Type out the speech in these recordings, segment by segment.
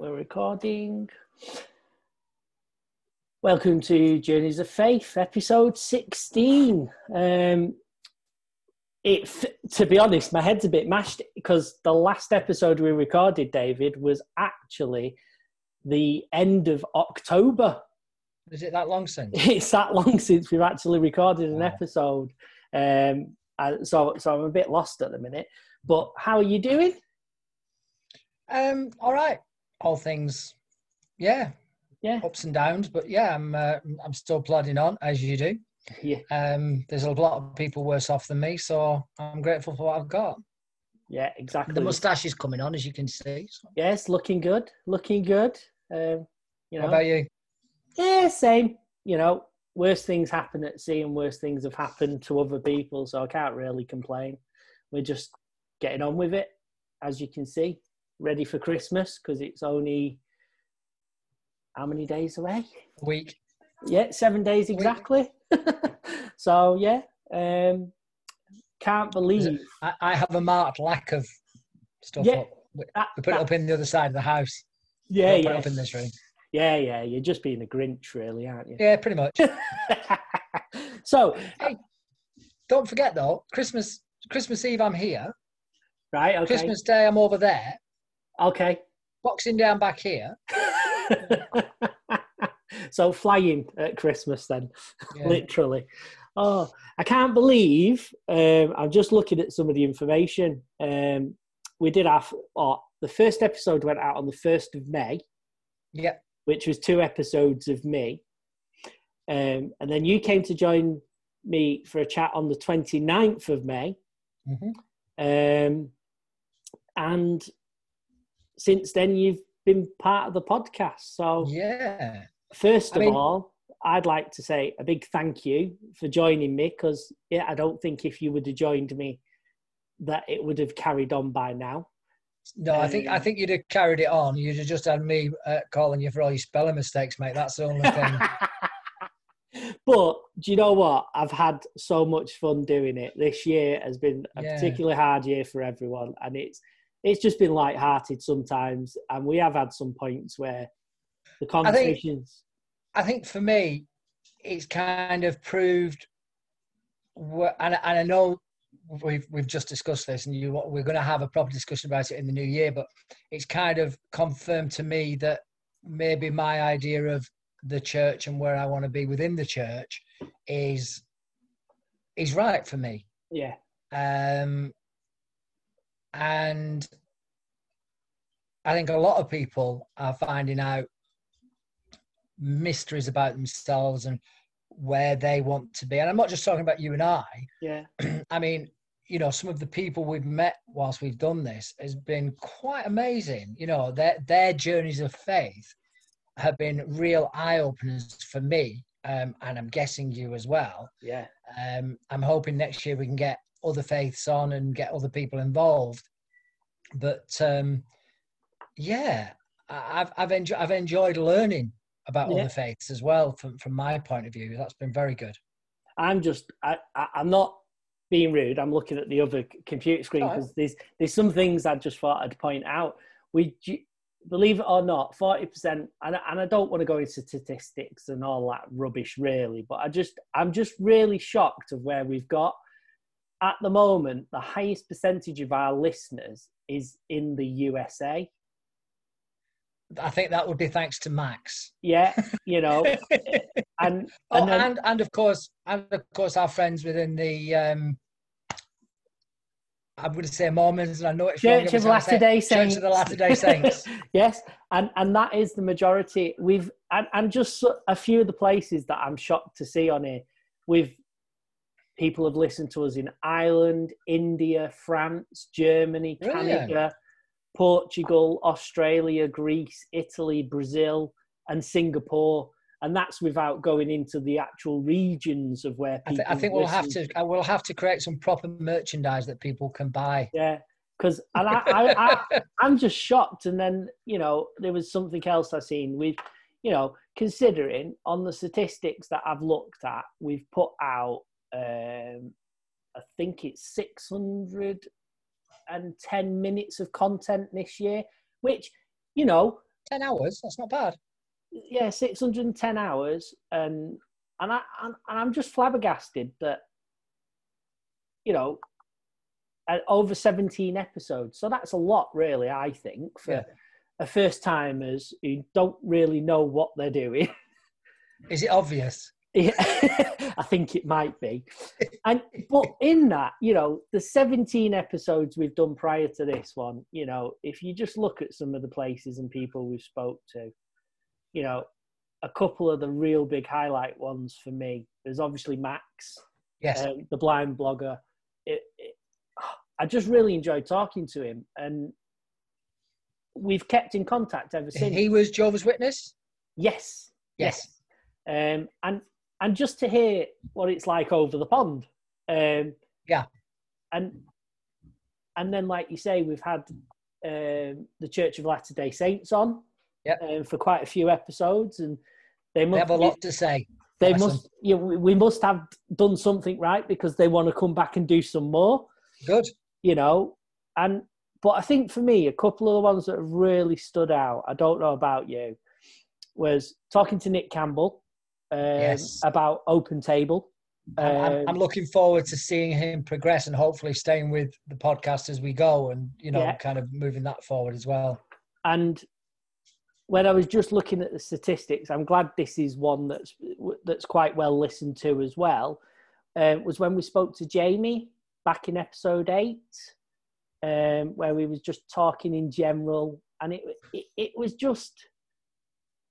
we're recording. Welcome to Journeys of Faith, episode 16. Um, it, to be honest, my head's a bit mashed because the last episode we recorded, David, was actually the end of October. Is it that long since? It's that long since we've actually recorded an episode. Um, I- so, so I'm a bit lost at the minute. But how are you doing? Um, all right. All things, yeah, Yeah, ups and downs, but yeah, I'm uh, I'm still plodding on as you do. yeah, Um, there's a lot of people worse off than me, so I'm grateful for what I've got. yeah, exactly. The moustache is coming on, as you can see. So, Yes, looking good, looking good. Um, you know, What about you? yeah, same. You know, worse things happen at sea, and worse things have happened to other people, so I can't really complain. We're just getting on with it, as you can see. Ready for Christmas because it's only how many days away? A week. Yeah, seven days exactly. so yeah, um, can't believe. I, I have a marked lack of stuff Yeah, up. We that- we put it up in the other side of the house. yeah, Don't put it yeah, up in this room. yeah, yeah. You're just being a Grinch, really, aren't you? Yeah, pretty much. so Don't forget though, Christmas Christmas Eve I'm here. right, okay, Christmas Day I'm over there. Okay. Boxing down back here. so flying at Christmas then, Yeah. literally. Oh, I can't believe. Um, I'm just looking at some of the information. Um, we did have oh, the first episode went out on the first of May, Yeah. which was two episodes of me, um, and then you came to join me for a chat on the 29th of May. Mhm. Um, and since then, you've been part of the podcast. So, Yeah. first I of mean- all, I'd like to say a big thank you for joining me because, yeah, I don't think if you would have joined me, that it would have carried on by now. No, I think I Um, think you'd have carried it on. You'd have just had me uh, calling you for all your spelling mistakes, mate. That's the only thing. but do you know what? I've had so much fun doing it. This year has been a Yeah. particularly hard year for everyone, and it's it's just been light-hearted sometimes, and we have had some points where the conversations. I think for me, it's kind of proved, and, and I know we've we've just discussed this, and you we're going to have a proper discussion about it in the new year. But it's kind of confirmed to me that maybe my idea of the church and where I want to be within the church is is right for me. yeah, um, and I think a lot of people are finding out mysteries about themselves and where they want to be. And I'm not just talking about you and I. yeah, I mean, you know, some of the people we've met whilst we've done this has been quite amazing. You know, their their journeys of faith have been real eye openers for me, um, and I'm guessing you as well. yeah. Um, I'm hoping next year we can get other faiths on and get other people involved. But um, yeah, I've I've enjoyed I've enjoyed learning about Yeah. other faiths as well from from my point of view. That's been very good. I'm just, I, I, I'm not being rude. I'm looking at the other computer screen because there's there's some things I just thought I'd point out. We, believe it or not, forty percent, and and I don't want to go into statistics and all that rubbish, really. But I just, I'm just really shocked of where we've got at the moment. The highest percentage of our listeners is in the USA. I think that would be thanks to Max. Yeah, you know, and Oh, and then, and and of course, and of course, our friends within the um, I'm going to say Mormons, and I know it's Church of time I say Latter. Day Church of the Latter Day Saints. yes, and and that is the majority. We've and, and just a few of the places that I'm shocked to see on here. We've people have listened to us in Ireland, India, France, Germany, Brilliant. Canada, Portugal, Australia, Greece, Italy, Brazil, and Singapore. And that's without going into the actual regions of where I, people. th- I think we'll have to. Uh, I will have to create some proper merchandise that people can buy. Yeah, because and I, I, I, I'm just shocked. And then you know there was something else I seen. We've you know considering on the statistics that I've looked at, we've put out um, I think it's 610 minutes of content this year, which you know 10 hours, that's not bad. Yeah, 610 hours. And, and, I, and, and I'm just flabbergasted that, you know, over 17 episodes. So that's a lot, really, I think, for yeah. a first timers who don't really know what they're doing. Is it obvious? Yeah, I think it might be. And but in that, you know, the 17 episodes we've done prior to this one, you know, if you just look at some of the places and people we've spoke to, you know, a couple of the real big highlight ones for me. There's obviously Max, yes, uh, the blind blogger. It, it, I just really enjoyed talking to him, and we've kept in contact ever since. He was Jehovah's Witness. Yes, yes, yes. Um, and and just to hear what it's like over the pond. Um, yeah, and and then, like you say, we've had um, the Church of Latter Day Saints on, yeah, um, for quite a few episodes, and they, must, they have a lot to say. They must, yeah, we must have done something right because they want to come back and do some more. Good, you know, and but I think for me, a couple of the ones that have really stood out. I don't know about you. Was talking to Nick Campbell um, yes. about Open Table. Um, I'm, I'm, looking forward to seeing him progress and hopefully staying with the podcast as we go and, you know, yeah. kind of moving that forward as well. And when I was just looking at the statistics, I'm glad this is one that's that's quite well listened to as well. Um, was when we spoke to Jamie back in episode eight, um, where we was just talking in general, and it, it, it was just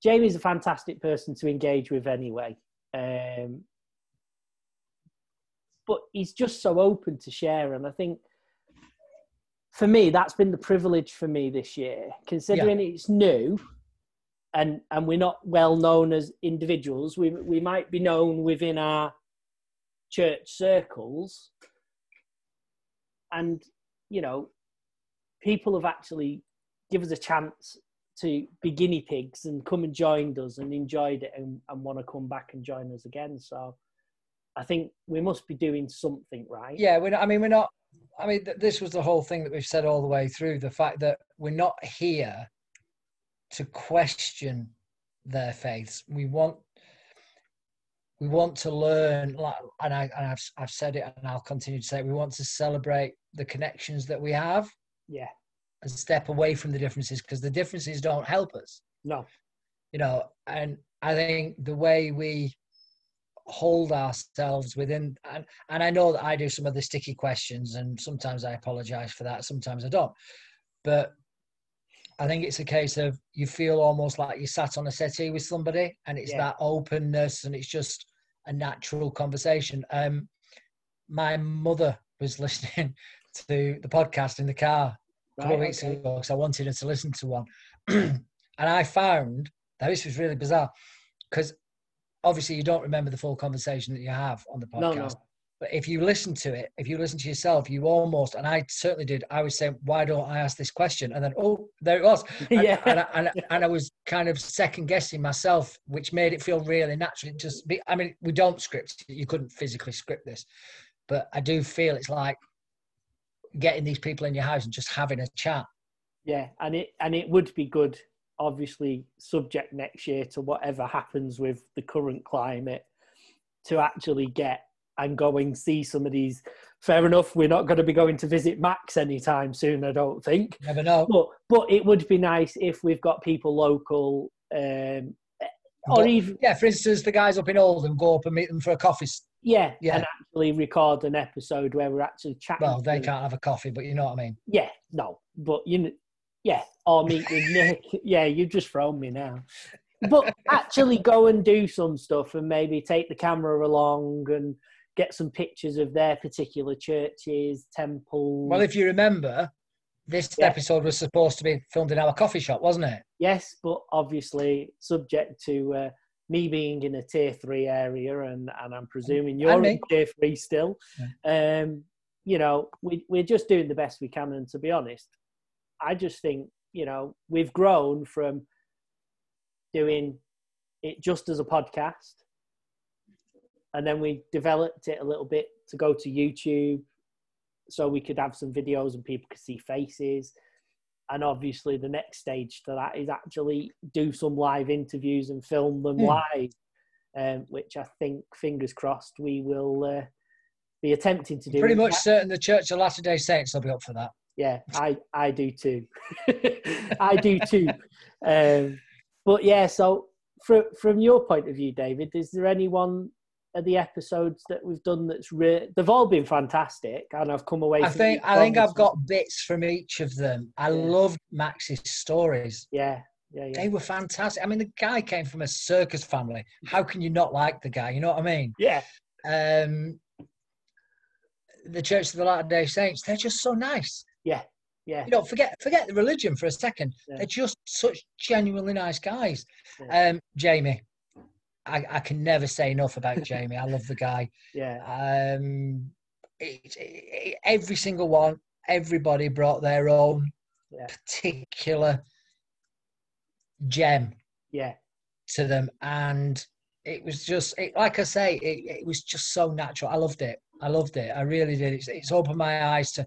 Jamie's a fantastic person to engage with anyway. Um, but he's just so open to share, and I think for me that's been the privilege for me this year, considering yeah. it's new, and and we're not well known as individuals. We we might be known within our church circles, and you know, people have actually give us a chance to be guinea pigs and come and joined us and enjoyed it and, and want to come back and join us again. So I think we must be doing something right. Yeah, we're not, I mean, we're not. I mean, th- this was the whole thing that we've said all the way through the fact that we're not here to question their faiths. We want we want to learn, and, I, and I've, I've said it and I'll continue to say it, we want to celebrate the connections that we have. Yeah and step away from the differences because the differences don't help us. No. You know, and I think the way we hold ourselves within and, and I know that I do some of the sticky questions and sometimes I apologize for that, sometimes I don't. But I think it's a case of you feel almost like you sat on a settee with somebody and it's yeah. that openness and it's just a natural conversation. Um my mother was listening to the podcast in the car a couple of weeks okay. ago because I wanted her to listen to one. and I found that this was really bizarre because obviously you don't remember the full conversation that you have on the podcast. No, no. But if you listen to it, if you listen to yourself, you almost, and I certainly did, I was saying, why don't I ask this question? And then, oh, there it was. And, yeah. and, I, and, and, I was kind of second guessing myself, which made it feel really natural. Just be, I mean, we don't script, you couldn't physically script this, but I do feel it's like getting these people in your house and just having a chat. Yeah, and it and it would be good, obviously, subject next year to whatever happens with the current climate, to actually get and go and see some of these. Fair enough, we're not going to be going to visit Max anytime soon, I don't think. Never know. But but it would be nice if we've got people local, um, or but, even yeah. For instance, the guys up in Oldham go up and meet them for a coffee yeah, yeah, and actually record an episode where we're actually chatting. Well, they can't have a coffee, but you know what I mean. Yeah, no, but you, yeah, or meet with Nick. Yeah, you've just thrown me now. But actually, go and do some stuff, and maybe take the camera along and get some pictures of their particular churches, temples. Well, if you remember, this yeah. episode was supposed to be filmed in our coffee shop, wasn't it? Yes, but obviously subject to uh, me being in a tier three area, and, and I'm presuming you're in tier three still. Yeah. Um, you know, we, we're just doing the best we can. And to be honest, I just think, you know, we've grown from doing it just as a podcast. And then we developed it a little bit to go to YouTube so we could have some videos and people could see faces. And obviously the next stage to that is actually do some live interviews and film them Hmm. live, um, which I think, fingers crossed, we will uh, be attempting to do. Pretty much that- certain the Church of Latter Day Saints will be up for that. yeah, I I do too. I do too. Um, but yeah, so from from your point of view, David, is there anyone of the episodes that we've done that's re- they've all been fantastic, and I've come away. I think I think I've got bits from each of them. I Yeah. loved Max's stories. yeah, yeah, yeah, They were fantastic. I mean, the guy came from a circus family. How can you not like the guy? You know what I mean? yeah, Um, the Church of the Latter Day Saints, they're just so nice. Yeah, yeah. You know, forget forget the religion for a second. Yeah. They're just such genuinely nice guys. Yeah. Um, Jamie, I, I can never say enough about Jamie. I love the guy. yeah. Um, it, it, every single one, everybody brought their own Yeah. particular gem Yeah, to them, and it was just it, like I say, it, it was just so natural. I loved it. I loved it. I really did. It's, it's opened my eyes to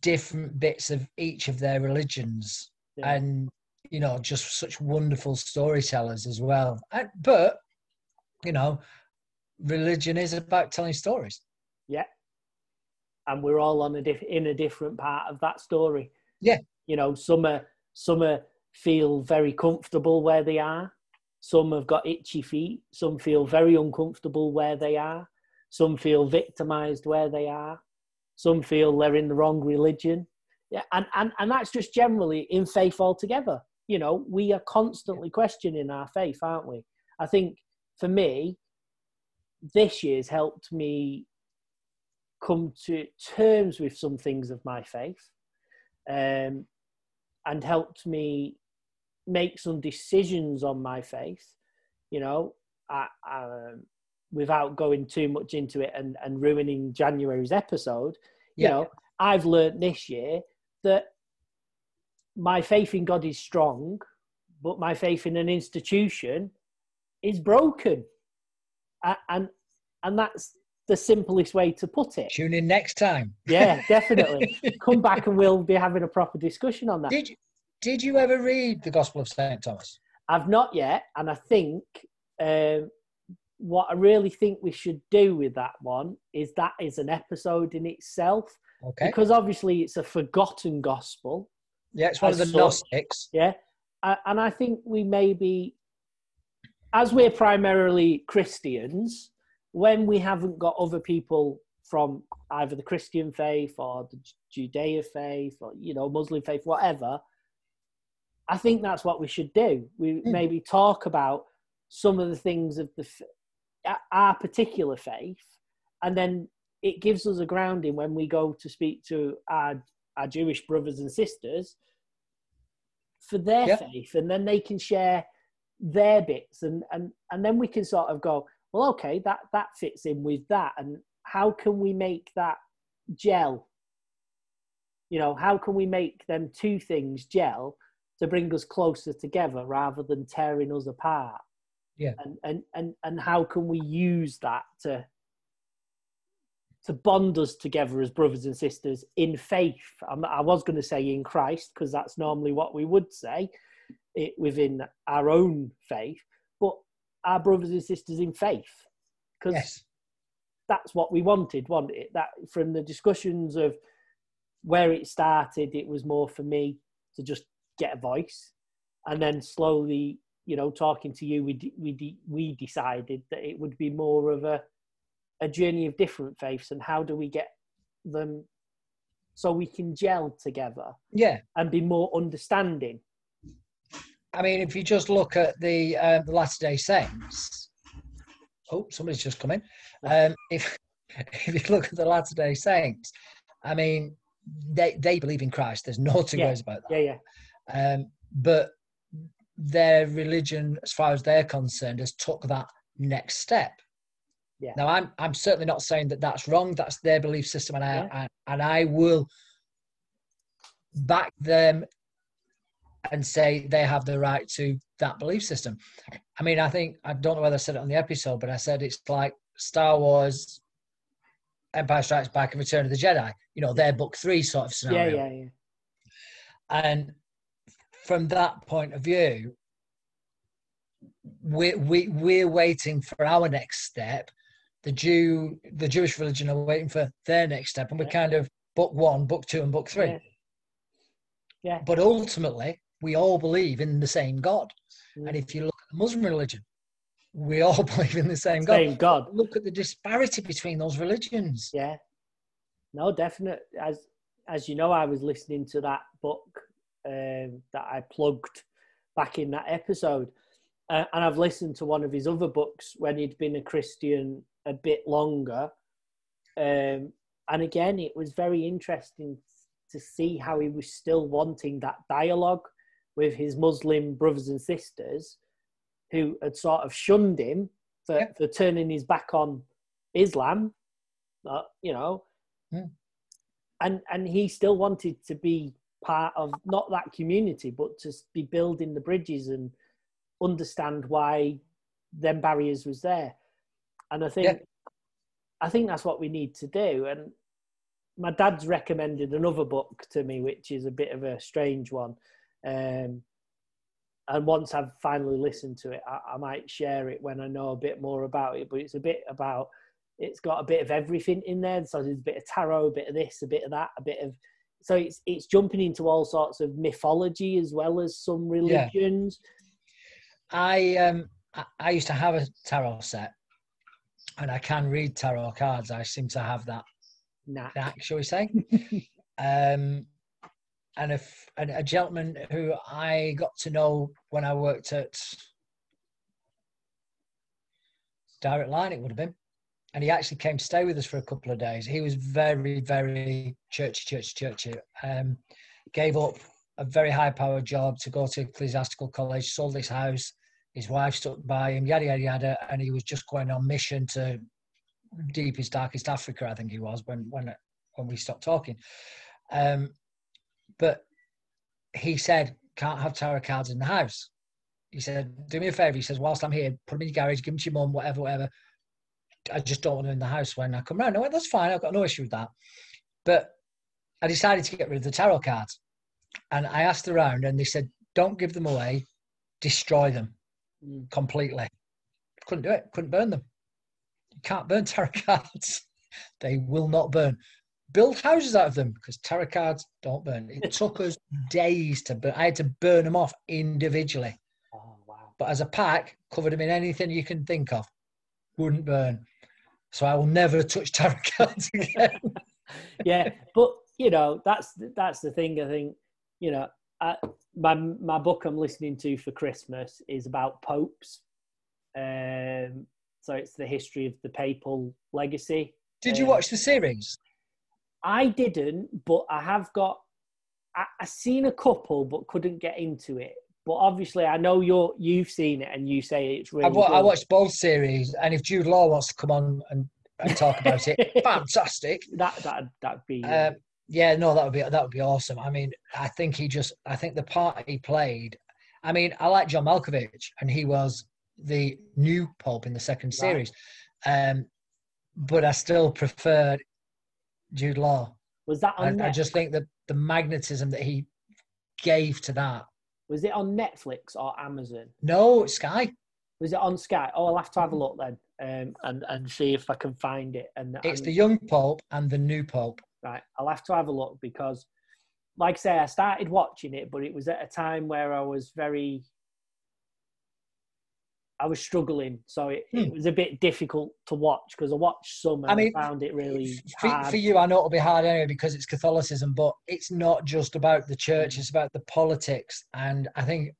different bits of each of their religions, yeah. and you know, just such wonderful storytellers as well. And, but you know, religion is about telling stories. yeah. And we're all on a diff- in a different part of that story. Yeah. You know, some are some are feel very comfortable where they are. Some have got itchy feet. Some feel very uncomfortable where they are. Some feel victimized where they are. Some feel they're in the wrong religion. Yeah, and, and, and that's just generally in faith altogether. You know, we are constantly questioning our faith, aren't we? I think for me, this year's helped me come to terms with some things of my faith um, and helped me make some decisions on my faith, you know, I, um, without going too much into it and, and ruining January's episode. You Yeah. know, I've learned this year that my faith in God is strong, but my faith in an institution is broken. And, and that's the simplest way to put it. Tune in next time. Yeah, definitely. Come back and we'll be having a proper discussion on that. Did you, did you ever read the Gospel of Saint Thomas? I've not yet, and I think um, what I really think we should do with that one is that is an episode in itself Okay. because obviously it's a forgotten gospel. Yeah, it's one of the Gnostics. Yeah, and I think we maybe, as we're primarily Christians, when we haven't got other people from either the Christian faith or the Judea faith or you know Muslim faith, whatever, I think that's what we should do. We Hmm. maybe talk about some of the things of the our particular faith, and then it gives us a grounding when we go to speak to our our Jewish brothers and sisters for their Yeah. faith, and then they can share their bits, and and and then we can sort of go, well, okay, that that fits in with that, and how can we make that gel? You know, how can we make them two things gel to bring us closer together rather than tearing us apart? Yeah. And and and and how can we use that to to bond us together as brothers and sisters in faith. I'm, I was going to say in Christ because that's normally what we would say it, within our own faith, but our brothers and sisters in faith because Yes. that's what we wanted, wasn't it? That from the discussions of where it started, it was more for me to just get a voice, and then slowly, you know, talking to you, we we we decided that it would be more of a a journey of different faiths, and how do we get them so we can gel together Yeah. and be more understanding. I mean, if you just look at the um, the Latter Day Saints, oh, somebody's just come in. Um, if if you look at the Latter Day Saints, I mean, they they believe in Christ. There's no two Yeah. ways about that. Yeah, yeah, Um, but their religion, as far as they're concerned, has took that next step. Yeah. Now, I'm I'm certainly not saying that that's wrong. That's their belief system, and I Yeah. and, and I will back them and say they have the right to that belief system. I mean, I think I don't know whether I said it on the episode, but I said it's like Star Wars, Empire Strikes Back, and Return of the Jedi. You know, they're book three sort of yeah, scenario. yeah, yeah. And from that point of view, we we we're waiting for our next step. The Jew, the Jewish religion are waiting for their next step, and we're kind of book one, book two, and book three. Yeah. yeah. But ultimately, we all believe in the same God. Mm. And if you look at the Muslim religion, we all believe in the same God. Same God. Look at the disparity between those religions. Yeah. No, definite. As as you know, I was listening to that book um, that I plugged back in that episode, uh, and I've listened to one of his other books when he'd been a Christian a bit longer. Um, and again, it was very interesting to see how he was still wanting that dialogue with his Muslim brothers and sisters who had sort of shunned him for, for turning his back on Islam, uh, you know, Hmm. and and he still wanted to be part of not that community, but to be building the bridges and understand why them barriers was there. And I think Yeah. I think that's what we need to do. And my dad's recommended another book to me, which is a bit of a strange one. Um, and once I've finally listened to it, I, I might share it when I know a bit more about it. But it's a bit about, it's got a bit of everything in there. So there's a bit of tarot, a bit of this, a bit of that, a bit of. So it's it's jumping into all sorts of mythology as well as some religions. I um I used to have a tarot set, and I can read tarot cards. I seem to have that Nah. knack, shall we say? um, and if and a gentleman who I got to know when I worked at Direct Line, it would have been, and he actually came to stay with us for a couple of days. He was very, very churchy, churchy, churchy. Um, gave up a very high-powered job to go to ecclesiastical college, sold his house. His wife stuck by him, yada yada yada, and he was just going on mission to deepest, darkest Africa. I think he was when when when we stopped talking. Um, but he said, "Can't have tarot cards in the house." He said, "Do me a favor." He says, "Whilst I'm here, put them in your garage, give them to your mum, whatever, whatever." I just don't want them in the house when I come round. I went, "That's fine. I've got no issue with that." But I decided to get rid of the tarot cards, and I asked around, and they said, "Don't give them away, destroy them. Completely." Couldn't do it. Couldn't burn them. You can't burn tarot cards. They will not burn. Build houses out of them because tarot cards don't burn. It took us days to burn. I had to burn them off individually. Oh wow. But as a pack, covered them in anything you can think of. Wouldn't burn. So I will never touch tarot cards again. yeah, but you know that's that's the thing. I think you know I, my my book I'm listening to for Christmas is about popes. Um, so it's the history of the papal legacy. Did you Um, watch the series? I didn't, but I have got. I, I seen a couple, but couldn't get into it. But obviously, I know you're you've seen it, and you say it's really. I, wa- I watched both series, and if Jude Law wants to come on and, and talk about it, fantastic. that. That that'd be. Um, yeah, no, that would be that would be awesome. I mean, I think he just, I think the part he played. I mean, I like John Malkovich, and he was the new Pope in the second Right. series, um, but I still preferred Jude Law. was that I, on? I Net- just think that the magnetism that he gave to that. was it on Netflix or Amazon? No, Sky. Was it on Sky? Oh, I'll have to have a look then, um, and and see if I can find it. And It's and- the young Pope and the new Pope. Right. I'll have to have a look because, like I say, I started watching it, but it was at a time where I was very, I was struggling, so it, it Hmm. was a bit difficult to watch because I watched some and I mean, I, found it really For, hard. for you, I know it'll be hard anyway because it's Catholicism, but it's not just about the church; it's about the politics. And I think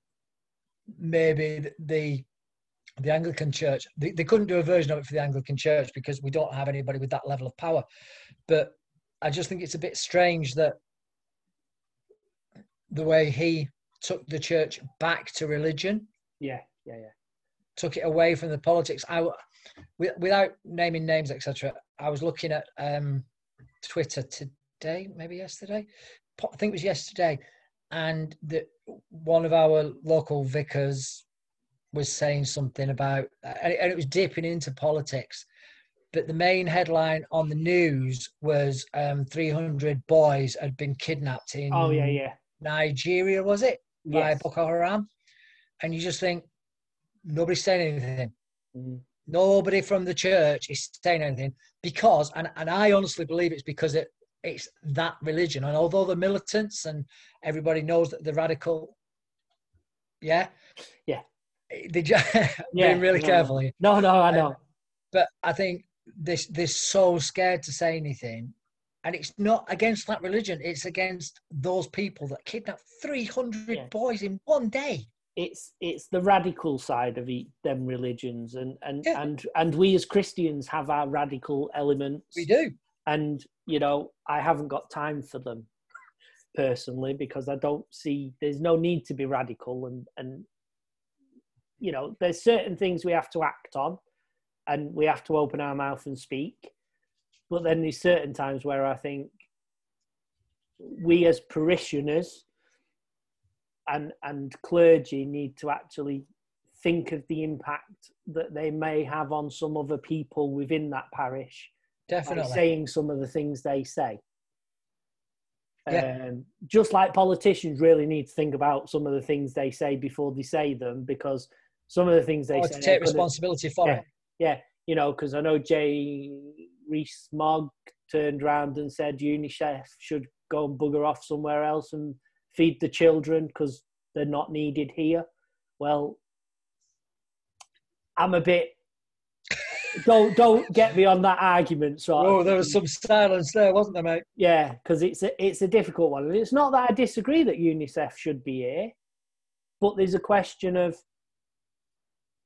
maybe the the, the Anglican Church they, they couldn't do a version of it for the Anglican Church because we don't have anybody with that level of power. But I just think it's a bit strange that the way he took the church back to religion yeah, yeah, yeah. took it away from the politics. I, without naming names, etc. I was looking at um, Twitter today, maybe yesterday. I think it was yesterday, and the one of our local vicars was saying something about, and it, and it was dipping into politics. But the main headline on the news was um, 300 boys had been kidnapped in Oh yeah, yeah. Nigeria, was it? By Yes. Boko Haram. And you just think, nobody's saying anything. Mm. Nobody from the church is saying anything because, and, and I honestly believe it's because it, it's that religion. And although the militants and everybody knows that the radical, yeah, Yeah. they ju- Yeah, being really no. careful. No, no, I Um, know. But I think this they're so scared to say anything, and it's not against that religion. It's against those people that kidnap three hundred Yeah. boys in one day. it's it's the radical side of each, them religions and and Yeah. and and we as christians have our radical elements We do. and you know i haven't got time for them personally because i don't see there's no need to be radical and and you know there's certain things we have to act on and we have to open our mouth and speak but then there's certain times where i think we as parishioners and and clergy need to actually think of the impact that they may have on some other people within that parish by Definitely. saying some of the things they say. Yeah. Um, just like politicians really need to think about some of the things they say before they say them, because some of the things they or say to take responsibility for yeah, it. Yeah, you know, because I know Jay Rees Mogg turned around and said UNICEF should go and bugger off somewhere else and feed the children because they're not needed here. Well, I'm a bit. don't don't get me on that argument. So Oh, there was some silence there, wasn't there, mate? yeah, because it's a it's a difficult one, and it's not that I disagree that UNICEF should be here, but there's a question of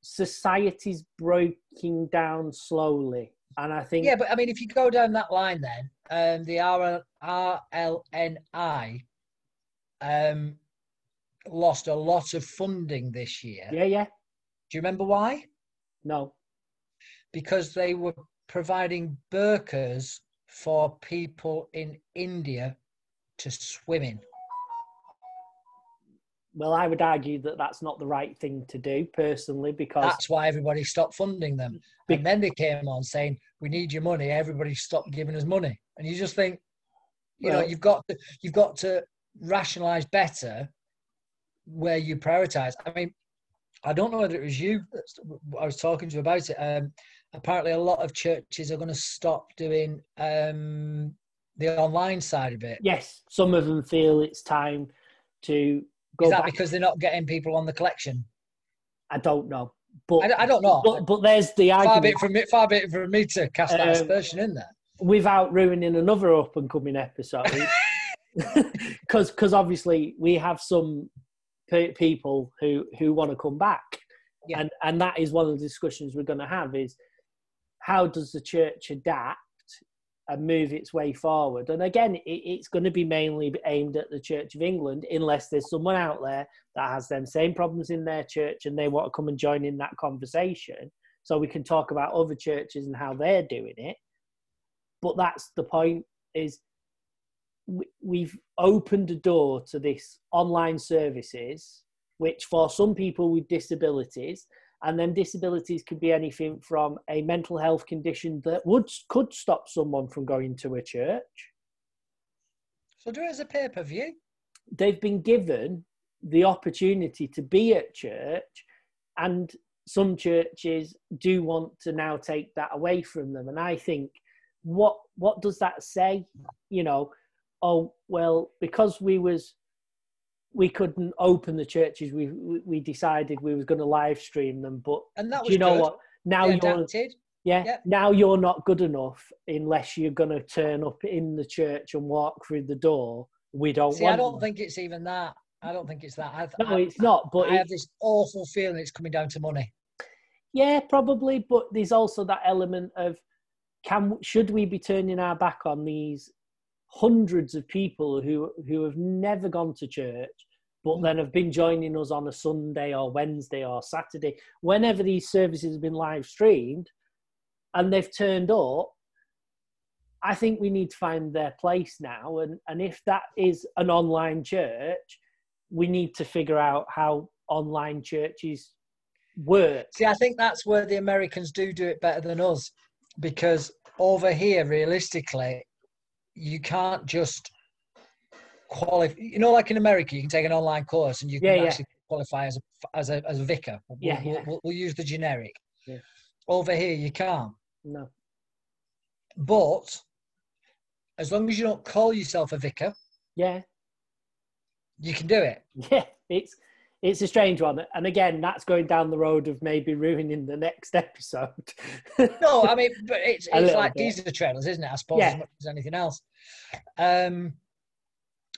society's breaking down slowly, and I think Yeah, but I mean, if you go down that line, then um, the RL, RLNI um, lost a lot of funding this year. yeah, yeah, Do you remember why? no, Because they were providing burqas for people in India to swim in. Well, I would argue that that's not the right thing to do personally because That's why everybody stopped funding them. Be- And then they came on saying, "We need your money." Everybody stopped giving us money, and you just think, you know, you've got to, you've got to rationalize better where you prioritize. I mean, I don't know whether it was you. that's- I was talking to about it. Um, apparently, a lot of churches are going to stop doing um, the online side of it. yes, some of them feel it's time to go Is that back. because they're not getting people on the collection? I don't know, but I, I don't know. but, but there's the far argument bit from me, far bit from me to cast that Um, aspersion in there. without ruining another up and coming episode because because obviously we have some pe- people who who want to come back Yeah. and and that is one of the discussions we're going to have is how does the church adapt and move its way forward. And again it, it's going to be mainly aimed at the church of england unless there's someone out there that has them same problems in their church and they want to come and join in that conversation so we can talk about other churches and how they're doing it. But that's the point is we- we've opened a door to this online services which for some people with disabilities and then disabilities could be anything from a mental health condition that would could stop someone from going to a church. So do it as a pay per view. they've been given the opportunity to be at church and some churches do want to now take that away from them. And i think what what does that say? You know oh well because we was we couldn't open the churches we we, decided we was going to live stream them but And that was you know good. what now They you're adapted. yeah, Yeah. now you're not good enough unless you're going to turn up in the church and walk through the door we don't See, I don't you. think it's even that. I don't think it's that. I, no I, it's not but I have this awful feeling it's coming down to money. Yeah, probably, but there's also that element of can should we be turning our back on these hundreds of people who who have never gone to church but then have been joining us on a Sunday or Wednesday or Saturday whenever these services have been live streamed and they've turned up I think we need to find their place now. And and if that is an online church we need to figure out how online churches work. See, I think that's where the Americans do do it better than us, because over here, realistically, you can't just qualify. You know, like in America, you can take an online course and you can Yeah, actually qualify as a as a as a vicar. We'll, Yeah, we'll, yeah. We'll, we'll use the generic. Yeah. Over here, you can't. No. But as long as you don't call yourself a vicar, Yeah. you can do it. Yeah. It's it's a strange one, and again, that's going down the road of maybe ruining the next episode. No, I mean, but it's it's like bit. these are the trailers, isn't it? I suppose Yeah. as much as anything else. Um,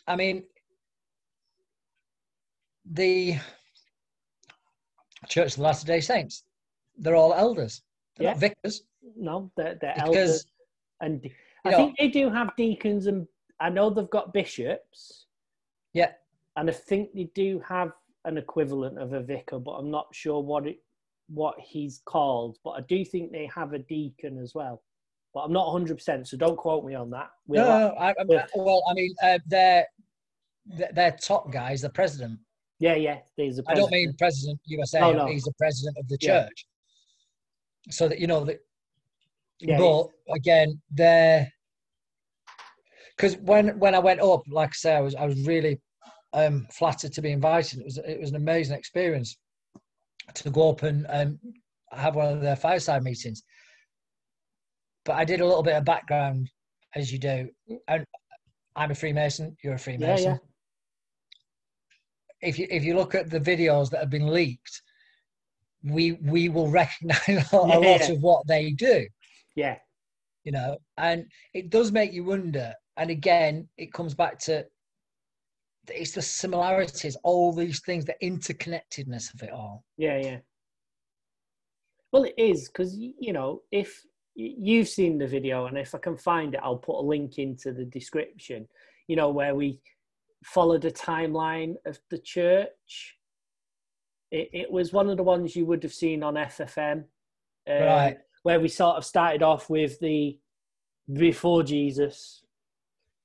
I mean, the Church of the Latter Day Saints, they're all elders. They're not vicars. no, they're, they're Because, elders, and I know- think they do have deacons, and I know they've got bishops. Yeah. and I think they do have an equivalent of a vicar, but I'm not sure what it what he's called. But I do think they have a deacon as well. But I'm not 100, percent so don't quote me on that. We'll No, no, no, I, I- Yeah. well, I mean, uh, their their- top guy is the president. Yeah, yeah. There's I don't mean president USA. No, no. He's the president of the Yeah. church. So that you know that. Yeah, but again, they're because when when I went up, like I say, I was I was really um, flattered to be invited. It was it was an amazing experience to go up and um, have one of their fireside meetings. But I did a little bit of background, as you do, and I'm a Freemason. You're a Freemason. yeah. If you if you look at the videos that have been leaked, we we will recognise a lot of what they do yeah, you know and it does make you wonder and again it comes back to it's the similarities all these things the interconnectedness of it all yeah, yeah. Well, it is because you know if you've seen the video, and if I can find it, I'll put a link into the description. You know where we followed a timeline of the church. It, it was one of the ones you would have seen on FFM, um, Right. where we sort of started off with the before Jesus,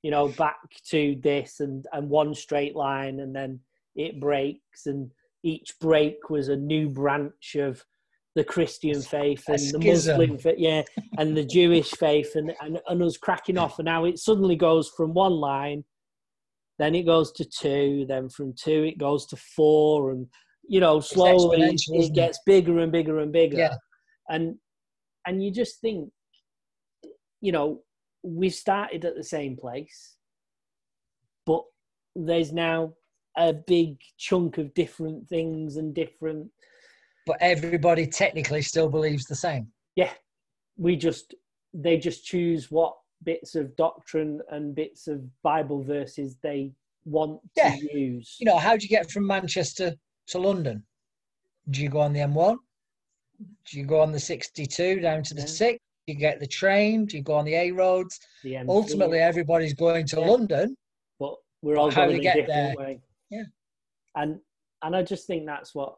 you know, back to this and and one straight line, and then it breaks, and each break was a new branch of the Christian faith and the. Muslim faith, yeah, and the Jewish faith, and, and and us cracking off, and now it suddenly goes from one line, then it goes to two, then from two it goes to four, and you know slowly exponential, it isn't it? gets bigger and bigger and bigger, Yeah. and and you just think, you know, we started at the same place, but there's now a big chunk of different things and different but everybody technically still believes the same. Yeah. We just they just choose what bits of doctrine and bits of bible verses they want Yeah. to use. You know how do you get from manchester to london? Do you go on the m1 do you go on the 62 down to the Yeah. 6 you get the train you go on the a roads the ultimately everybody's going to Yeah. london but we're all going a get there. way Yeah. and and i just think that's what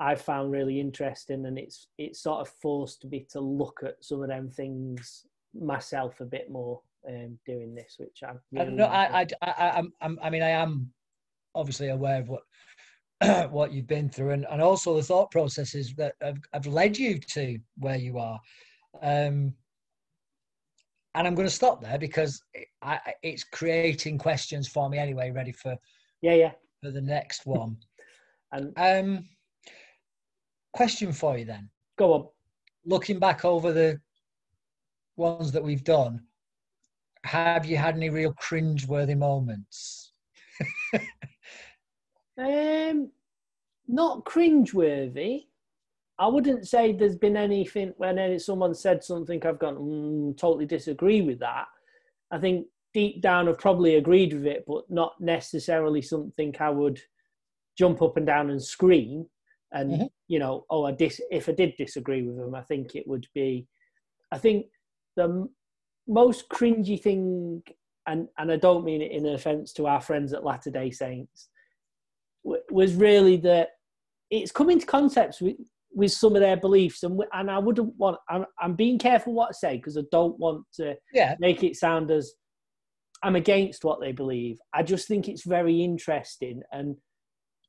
i found really interesting and it's it's sort of forced me to look at some of them things myself a bit more um doing this which i I, really no, I. I, I, I'm- I'm, I mean, I am obviously aware of what what you've been through, and, and also the thought processes that have, have led you to where you are. Um, and I'm going to stop there because it, I, it's creating questions for me anyway, ready for yeah yeah for the next one. and Um, question for you then. go on Looking back over the ones that we've done, have you had any real cringe-worthy moments? Um, not cringeworthy. I wouldn't say there's been anything when any, someone said something I've gone mm, totally disagree with that. I think deep down I've probably agreed with it, but not necessarily something I would jump up and down and scream. And Mhm. you know, oh, I dis- if I did disagree with them, I think it would be. I think the m- most cringy thing, and and I don't mean it in offence to our friends at Latter Day Saints, w- was really that it's coming to concepts with, with some of their beliefs, and and I wouldn't want. I'm, I'm being careful what I say because I don't want to Yeah, make it sound as I'm against what they believe. I just think it's very interesting, and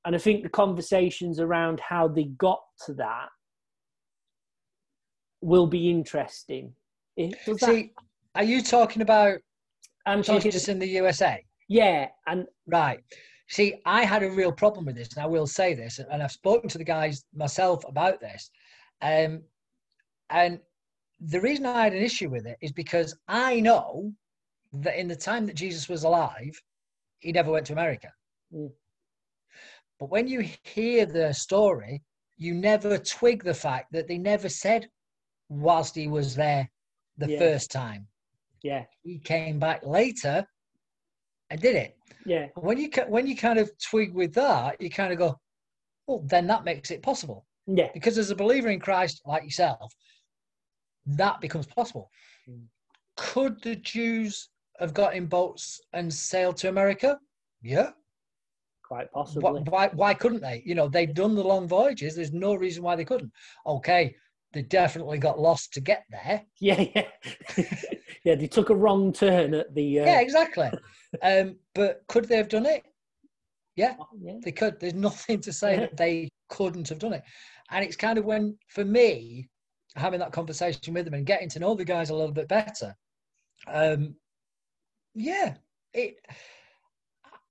and I think the conversations around how they got to that will be interesting. Does that- See, are you talking about I'm talking Jesus in the USA? Yeah, and Right. See, I had a real problem with this, and I will say this, and I've spoken to the guys myself about this. Um, and the reason I had an issue with it is because I know that in the time that Jesus was alive, he never went to America. Mm. But when you hear the story, you never twig the fact that they never said whilst he was there the Yeah. first time. yeah, He came back later and did it. Yeah, When you when you kind of twig with that, you kind of go, well, then that makes it possible yeah, because as a believer in Christ, like yourself, that becomes possible. Mm. Could the Jews have got in boats and sailed to America? Yeah. quite Why, possibly. why, why couldn't they? You know, they've done the long voyages. There's no reason why they couldn't. Okay, they definitely got lost to get there. Yeah, yeah, yeah. They took a wrong turn at the. Uh, Yeah, exactly. um, but could they have done it? Yeah, yeah, they could. There's nothing to say Yeah. that they couldn't have done it. And it's kind of when, for me, having that conversation with them and getting to know the guys a little bit better. Um, yeah, it.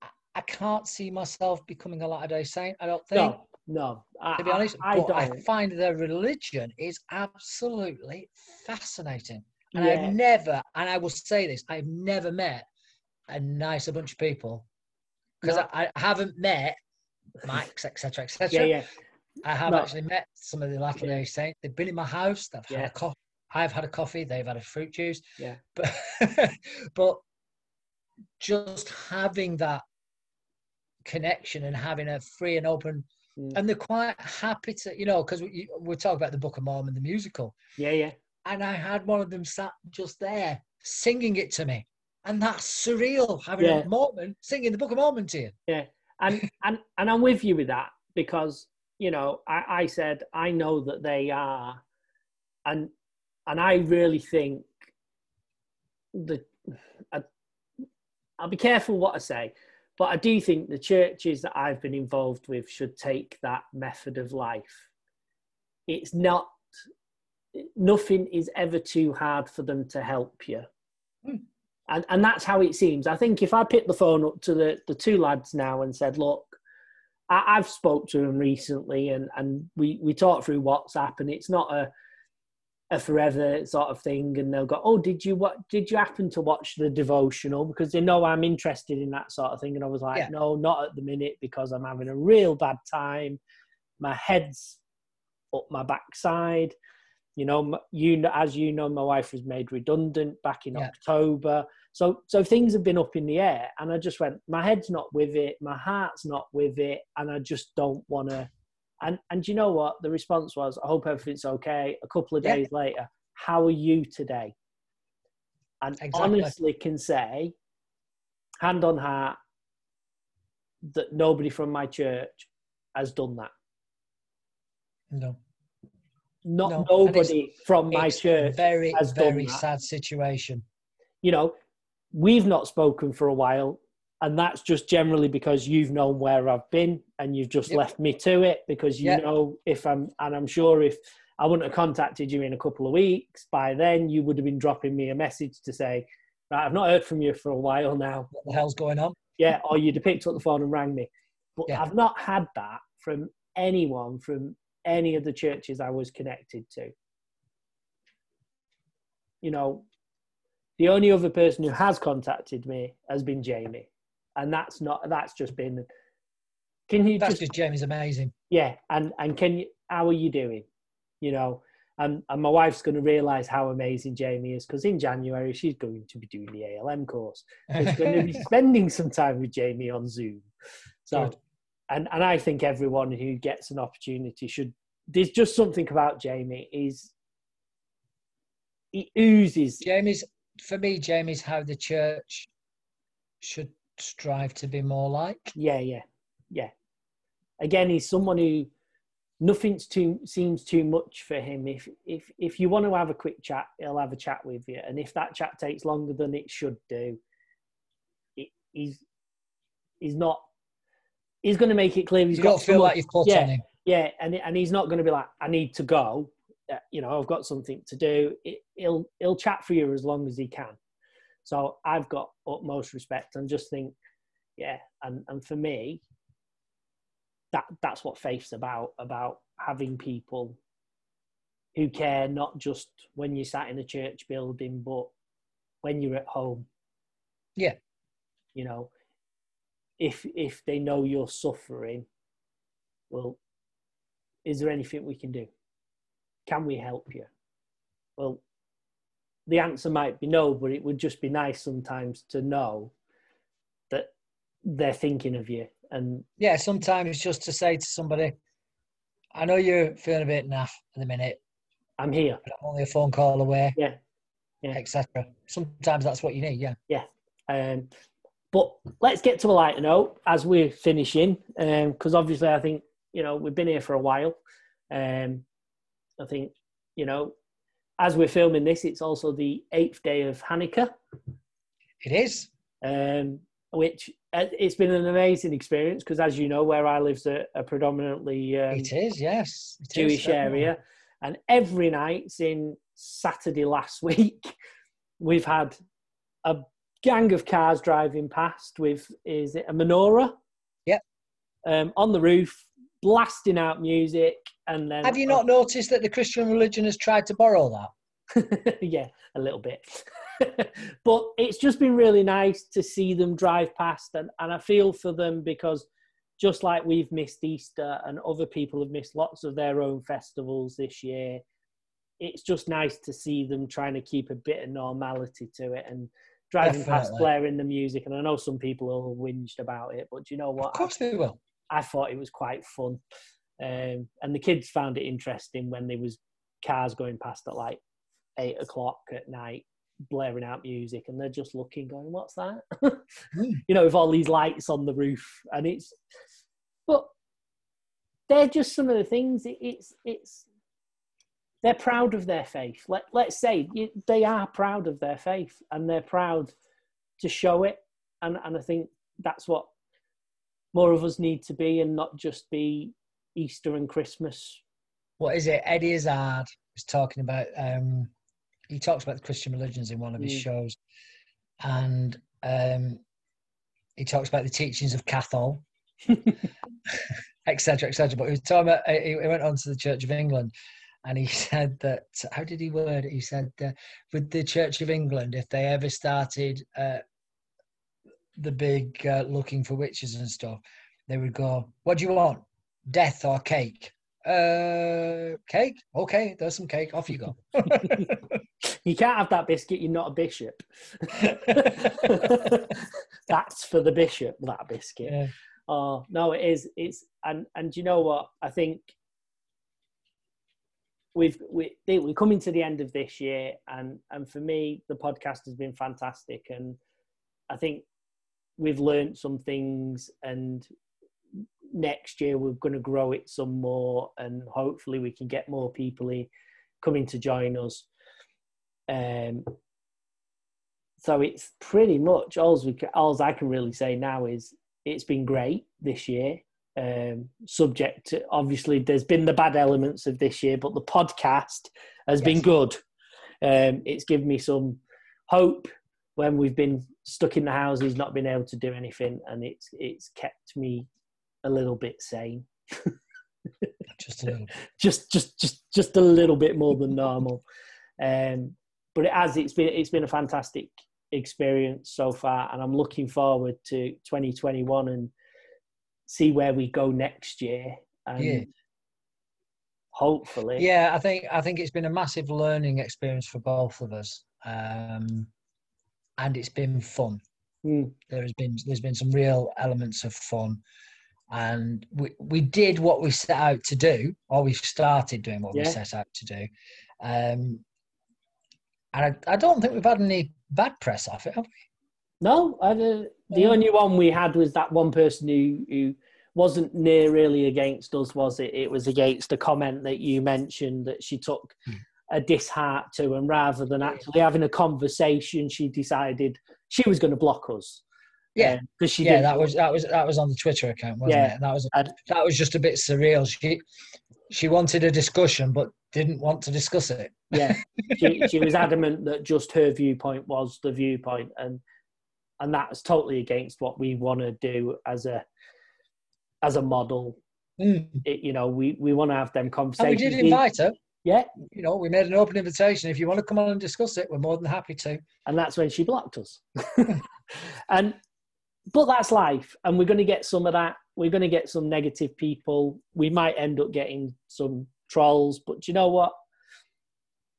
I- I can't see myself becoming a Latter Day Saint. I don't think. No, no. I, to be honest, I, I. I find their religion is absolutely fascinating. And yeah, I've never, and I will say this, I've never met a nicer bunch of people because No. I, I haven't met Max, etc., etc. yeah, yeah, I have No. actually met some of the Latter Day Saints. They've been in my house. They've had Yeah. a coffee. I've had a coffee. They've had a fruit juice. Yeah. But but just having that connection and having a free and open, Mm. and they're quite happy to, you know, because we, we're talking about the Book of Mormon, the musical, yeah, yeah. and I had one of them sat just there singing it to me, and that's surreal having Yeah. a Mormon singing the Book of Mormon to you. Yeah. And and and I'm with you with that because you know I, I said I know that they are, and and I really think the, I, I'll be careful what I say, but I do think the churches that I've been involved with should take that method of life. It's not nothing is ever too hard for them to help you. Hmm. And, and that's how it seems. I think if I picked the phone up to the, the two lads now and said, look, I, I've spoke to them recently and, and we, we talked through WhatsApp and it's not a, a forever sort of thing. And they'll go, oh, did you what did you happen to watch the devotional? Because they know I'm interested in that sort of thing. And I was like, Yeah. no, not at the minute because I'm having a real bad time. My head's up my backside. You know, you as you know, my wife was made redundant back in Yeah. October. So so things have been up in the air, and I just went, my head's not with it, my heart's not with it, and I just don't want to. And and you know what? The response was, I hope everything's okay. A couple of Yeah. days later, how are you today? And Exactly. honestly, can say, hand on heart, that nobody from my church has done that. No, Not No, nobody from my church very has done very that. sad situation. you know, we've not spoken for a while, and that's just generally because you've known where I've been and you've just Yep. left me to it because you Yep. know if I'm, and I'm sure if I wouldn't have contacted you in a couple of weeks, by then you would have been dropping me a message to say, right, I've not heard from you for a while now. What the hell's going on? Yeah, or you'd have picked up the phone and rang me. But Yeah. I've not had that from anyone from any of the churches I was connected to. You know, the only other person who has contacted me has been Jamie, and that's not that's just been. Can you That's just because Jamie's amazing. yeah, and and can you? How are you doing? You know, and and my wife's going to realise how amazing Jamie is because in January she's going to be doing the ALM course. She's going to be spending some time with Jamie on Zoom. So, Good. and and I think everyone who gets an opportunity should. There's just something about Jamie. Is he oozes. Jamie's for me. Jamie's how the church should strive to be more like. Yeah, yeah, yeah. Again, he's someone who nothing's too seems too much for him. If if if you want to have a quick chat, he'll have a chat with you, and if that chat takes longer than it should do, it, he's he's not. He's going to make it clear he's You got feel like you've put yeah, on him. yeah, and and he's not going to be like, I need to go. Uh, You know, I've got something to do. It, he'll he'll chat for you as long as he can. So I've got utmost respect and just think, yeah, and, and for me, that that's what faith's about, about having people who care not just when you're sat in a church building, but when you're at home. Yeah. You know, if if they know you're suffering, well, is there anything we can do? Can we help you? Well, the answer might be no, but it would just be nice sometimes to know that they're thinking of you. And yeah, sometimes just to say to somebody, I know you're feeling a bit naff at the minute. I'm here. But I'm only a phone call away. Yeah. Yeah. Etc. Sometimes that's what you need. Yeah. Yeah. Um, but let's get to a lighter note as we're finishing, because um, obviously I think you know we've been here for a while. Um, I think you know as we're filming this, it's also the eighth day of Hanukkah. It is. Um, which uh, it's been an amazing experience because, as you know, where I live's a, a predominantly um, it is yes it Jewish is, area, and every night since Saturday last week, we've had a gang of cars driving past with is it a menorah? Yep. Um, on the roof, blasting out music, and then have you not noticed that the Christian religion has tried to borrow that? yeah, a little bit. but it's just been really nice to see them drive past, and, and I feel for them because just like we've missed Easter and other people have missed lots of their own festivals this year, it's just nice to see them trying to keep a bit of normality to it and driving Definitely. past blaring the music. And I know some people will whinged about it, but do you know what? Of course they will. I thought it was quite fun. Um, and the kids found it interesting when there was cars going past at like eight o'clock at night blaring out music and they're just looking going what's that mm. you know with all these lights on the roof and it's but they're just some of the things it's it's they're proud of their faith let, let's say they are proud of their faith and they're proud to show it and and i think that's what more of us need to be and not just be easter and christmas what is it eddie izzard was talking about um he talks about the Christian religions in one of his mm. shows, and um, he talks about the teachings of Cathol, etc., etc. But he was talking about he went on to the Church of England, and he said that how did he word it? He said uh, with the Church of England, if they ever started uh, the big uh, looking for witches and stuff, they would go, "What do you want, death or cake?" Uh, cake. Okay, there's some cake. Off you go. you can't have that biscuit. You're not a bishop. That's for the bishop. That biscuit. Yeah. Oh no, it is. It's and and you know what? I think we've we we're coming to the end of this year, and and for me, the podcast has been fantastic, and I think we've learned some things, and next year we're going to grow it some more and hopefully we can get more people in, coming to join us um, so it's pretty much all we all I can really say now is it's been great this year. Um, subject to obviously there's been the bad elements of this year, but the podcast has yes. been good. Um, it's given me some hope when we've been stuck in the houses, not being able to do anything, and it's it's kept me a little bit sane. just a little. just just just just a little bit more than normal. Um, but it has it's been it's been a fantastic experience so far, and I'm looking forward to 2021 and see where we go next year. And yeah. hopefully, yeah, I think I think it's been a massive learning experience for both of us, um, and it's been fun. Mm. There has been there's been some real elements of fun and we, we did what we set out to do, or we started doing what yeah. we set out to do. Um, and I, I, don't think we've had any bad press off it, have we? No, I, the um, only one we had was that one person who, who wasn't near really against us, was it? It was against a comment that you mentioned that she took hmm. A disheart to, and rather than actually having a conversation, she decided she was going to block us. Yeah, because she yeah, did. that was that was that was on the Twitter account, wasn't yeah. it? And that was that was just a bit surreal. She she wanted a discussion, but didn't want to discuss it. Yeah, she, she was adamant that just her viewpoint was the viewpoint, and and that's totally against what we want to do as a as a model. Mm. It, you know, we we want to have them conversations. And we did invite her. Yeah, You know, we made an open invitation. If you want to come on and discuss it, we're more than happy to. and that's when she blocked us. and but that's life, and we're going to get some of that. We're going to get some negative people. We might end up getting some trolls, but you know what?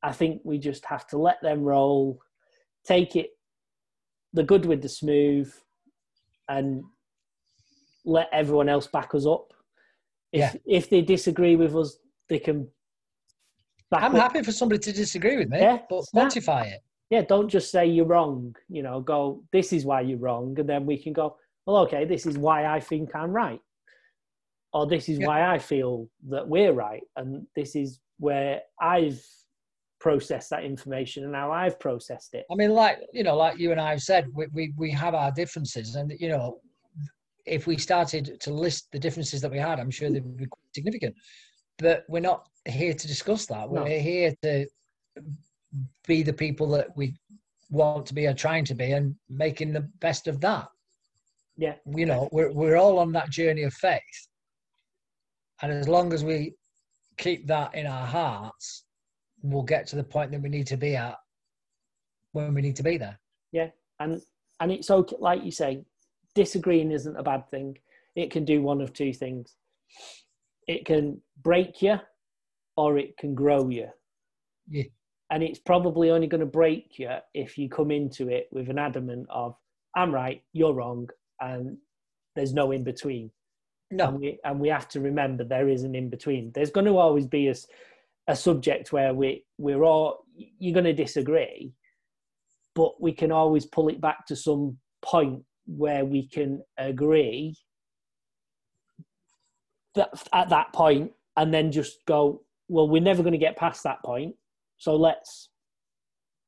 I think we just have to let them roll, take it the good with the smooth, and let everyone else back us up. If Yeah. if they disagree with us, they can. I'm up. happy for somebody to disagree with me, Yeah, but quantify it. yeah, don't just say you're wrong. You know, go, this is why you're wrong. And then we can go, well, okay, this is why I think I'm right. Or this is Yeah. why I feel that we're right. And this is where I've processed that information and how I've processed it. I mean, like you know, like you and I have said, we, we we have our differences, and you know, if we started to list the differences that we had, I'm sure they would be quite significant. But we're not here to discuss that. We're No. here to be the people that we want to be or trying to be, and making the best of that. Yeah. You know, we're we're all on that journey of faith, and as long as we keep that in our hearts, we'll get to the point that we need to be at when we need to be there. Yeah. And and it's okay, like you say, disagreeing isn't a bad thing. It can do one of two things. It can break you or it can grow you. Yeah. And it's probably only going to break you if you come into it with an adamant of, I'm right, you're wrong, and there's no in between. No, And we, and we have to remember there is an in between. There's going to always be a subject where we, we're all, you're going to disagree, but we can always pull it back to some point where we can agree that at that point and then just go, well, we're never going to get past that point. So let's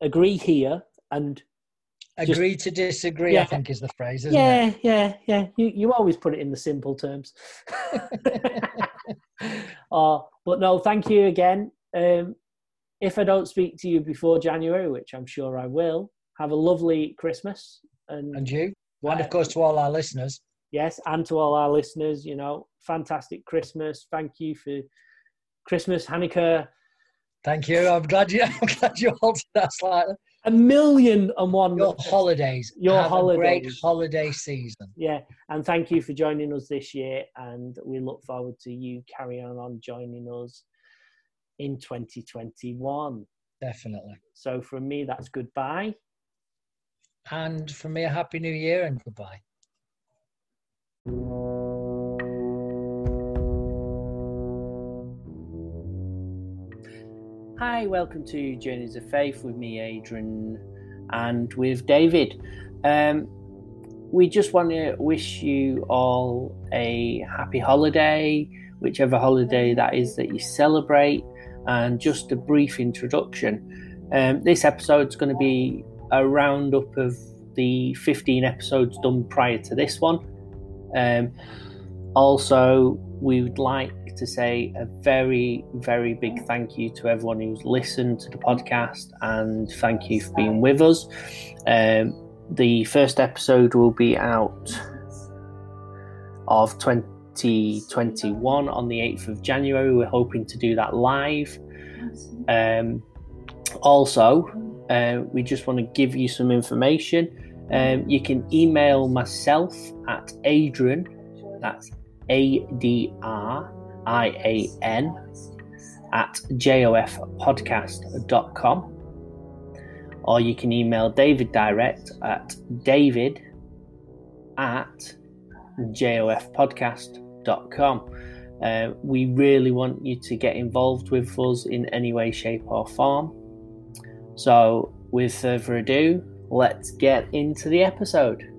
agree here and just- agree to disagree. Yeah. I think is the phrase, isn't yeah, yeah, yeah. You you always put it in the simple terms. uh, but no, thank you again. Um, if I don't speak to you before January, which I'm sure I will, have a lovely Christmas. And, And you, and of course to all our listeners. Yes, and to all our listeners, you know, fantastic Christmas. Thank you for Christmas, Hanukkah, Thank you. I'm glad you. I'm glad you altered that slightly. a million and one. Your holidays. Your Have A great holiday season. Yeah, and thank you for joining us this year, and we look forward to you carrying on joining us in 2021. Definitely. So from me, that's goodbye. And from me, a happy new year and goodbye. Hi, welcome to Journeys of Faith with me, Adrian, and with David. Um, we just want to wish you all a happy holiday, whichever holiday that is that you celebrate, and just a brief introduction. Um, this episode's going to be a roundup of the 15 episodes done prior to this one. Um, also, we would like to say a very, very big thank you to everyone who's listened to the podcast and thank you for being with us. Um, the first episode will be out of 2021 on the 8th of January. We're hoping to do that live. Um, also, uh, we just want to give you some information. Um, you can email myself at Adrian, that's A D R I A N, at jofpodcast.com. Or you can email David direct at david at jofpodcast.com. Uh, we really want you to get involved with us in any way, shape, or form. So, with further ado, let's get into the episode.